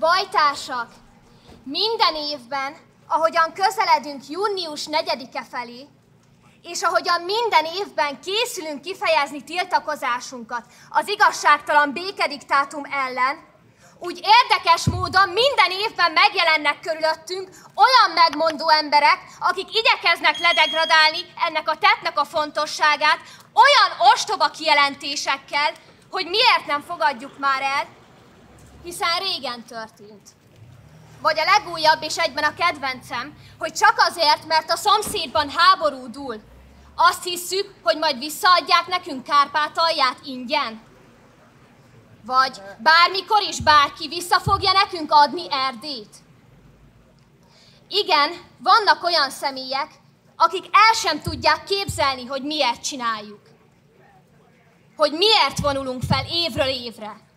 Bajtársak, minden évben, ahogyan közeledünk június 4-e felé, és ahogyan minden évben készülünk kifejezni tiltakozásunkat az igazságtalan békediktátum ellen, úgy érdekes módon minden évben megjelennek körülöttünk olyan megmondó emberek, akik igyekeznek ledegradálni ennek a tettnek a fontosságát, olyan ostoba kijelentésekkel, hogy miért nem fogadjuk már el, hiszen régen történt. Vagy a legújabb és egyben a kedvencem, hogy csak azért, mert a szomszédban háború dúl, azt hisszük, hogy majd visszaadják nekünk Kárpátalját ingyen? Vagy bármikor is bárki vissza fogja nekünk adni Erdét? Igen, vannak olyan személyek, akik el sem tudják képzelni, hogy miért csináljuk. Hogy miért vonulunk fel évről évre.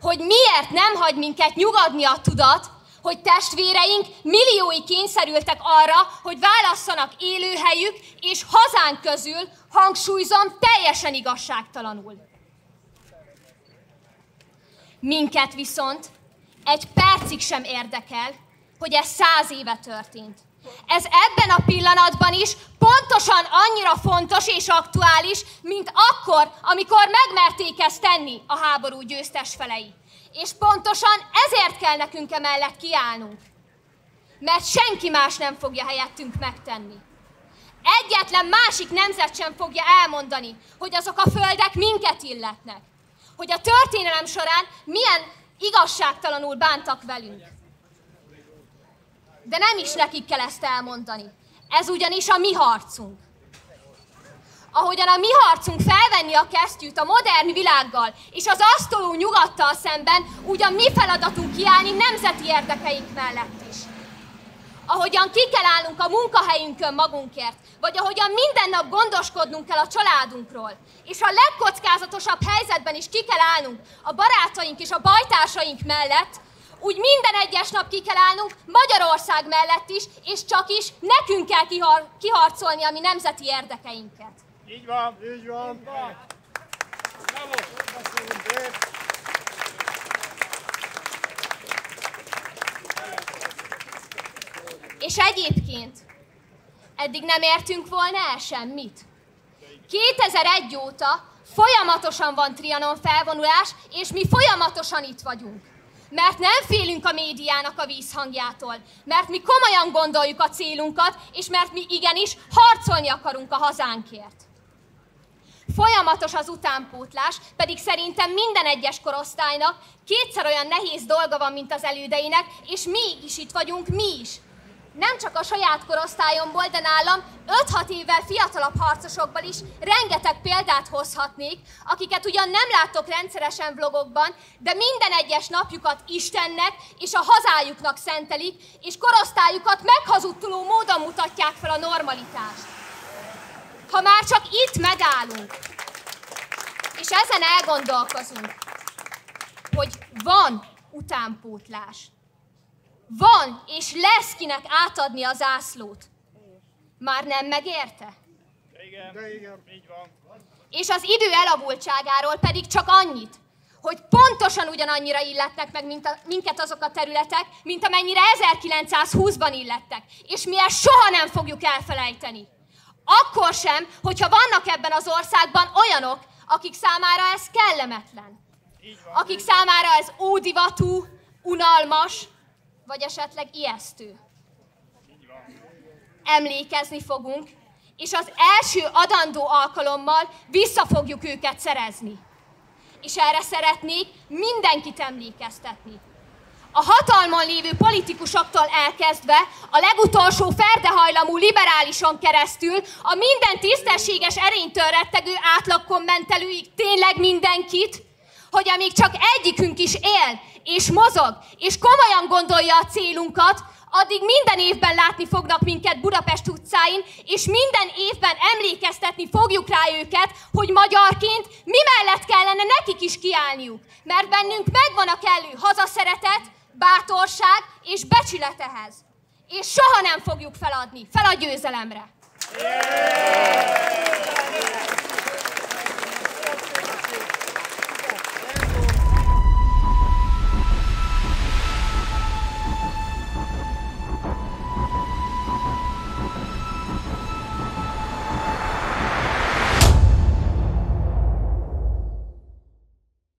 Hogy miért nem hagy minket nyugodni a tudat, hogy testvéreink milliói kényszerültek arra, hogy válasszanak élőhelyük és hazánk közül, hangsúlyzom, teljesen igazságtalanul. Minket viszont egy percig sem érdekel, hogy ez száz éve történt. Ez ebben a pillanatban is pontosan annyira fontos és aktuális, mint akkor, amikor megmerték ezt tenni a háború győztes felei. És pontosan ezért kell nekünk emellett kiállnunk. Mert senki más nem fogja helyettünk megtenni. Egyetlen másik nemzet sem fogja elmondani, hogy azok a földek minket illetnek. Hogy a történelem során milyen igazságtalanul bántak velünk. De nem is nekik kell ezt elmondani. Ez ugyanis a mi harcunk ahogyan a mi harcunk felvenni a kesztyűt a modern világgal és az asztoló nyugattal szemben, úgy a mi feladatunk kiállni nemzeti érdekeink mellett is. Ahogyan ki kell állnunk a munkahelyünkön magunkért, vagy ahogyan minden nap gondoskodnunk kell a családunkról, és a legkockázatosabb helyzetben is ki kell állnunk a barátaink és a bajtársaink mellett, úgy minden egyes nap ki kell állnunk Magyarország mellett is, és csak is nekünk kell kihar- kiharcolni a mi nemzeti érdekeinket. Így van, így van. És egyébként, eddig nem értünk volna el semmit. 2001 óta folyamatosan van Trianon felvonulás, és mi folyamatosan itt vagyunk. Mert nem félünk a médiának a vízhangjától, mert mi komolyan gondoljuk a célunkat, és mert mi igenis harcolni akarunk a hazánkért. Folyamatos az utánpótlás, pedig szerintem minden egyes korosztálynak kétszer olyan nehéz dolga van, mint az elődeinek, és mégis itt vagyunk mi is. Nem csak a saját korosztályomból, de nálam 5-6 évvel fiatalabb harcosokból is rengeteg példát hozhatnék, akiket ugyan nem látok rendszeresen vlogokban, de minden egyes napjukat Istennek és a hazájuknak szentelik, és korosztályukat meghazudtuló módon mutatják fel a normalitást. Ha már csak itt megállunk, és ezen elgondolkozunk, hogy van utánpótlás, van és lesz kinek átadni az ászlót, már nem megérte? Igen, De igen, így van. És az idő elavultságáról pedig csak annyit, hogy pontosan ugyanannyira illetnek meg mint a, minket azok a területek, mint amennyire 1920-ban illettek. És mi ezt soha nem fogjuk elfelejteni. Akkor sem, hogyha vannak ebben az országban olyanok, akik számára ez kellemetlen. Akik számára ez ódivatú, unalmas, vagy esetleg ijesztő. Emlékezni fogunk, és az első adandó alkalommal vissza fogjuk őket szerezni. És erre szeretnék mindenkit emlékeztetni a hatalmon lévő politikusoktól elkezdve a legutolsó ferdehajlamú liberálison keresztül a minden tisztességes erénytől rettegő átlagkommentelőig tényleg mindenkit, hogy amíg csak egyikünk is él, és mozog, és komolyan gondolja a célunkat, addig minden évben látni fognak minket Budapest utcáin, és minden évben emlékeztetni fogjuk rá őket, hogy magyarként mi mellett kellene nekik is kiállniuk. Mert bennünk megvan a kellő hazaszeretet, bátorság és becsületehez. És soha nem fogjuk feladni, fel a győzelemre. Yeah!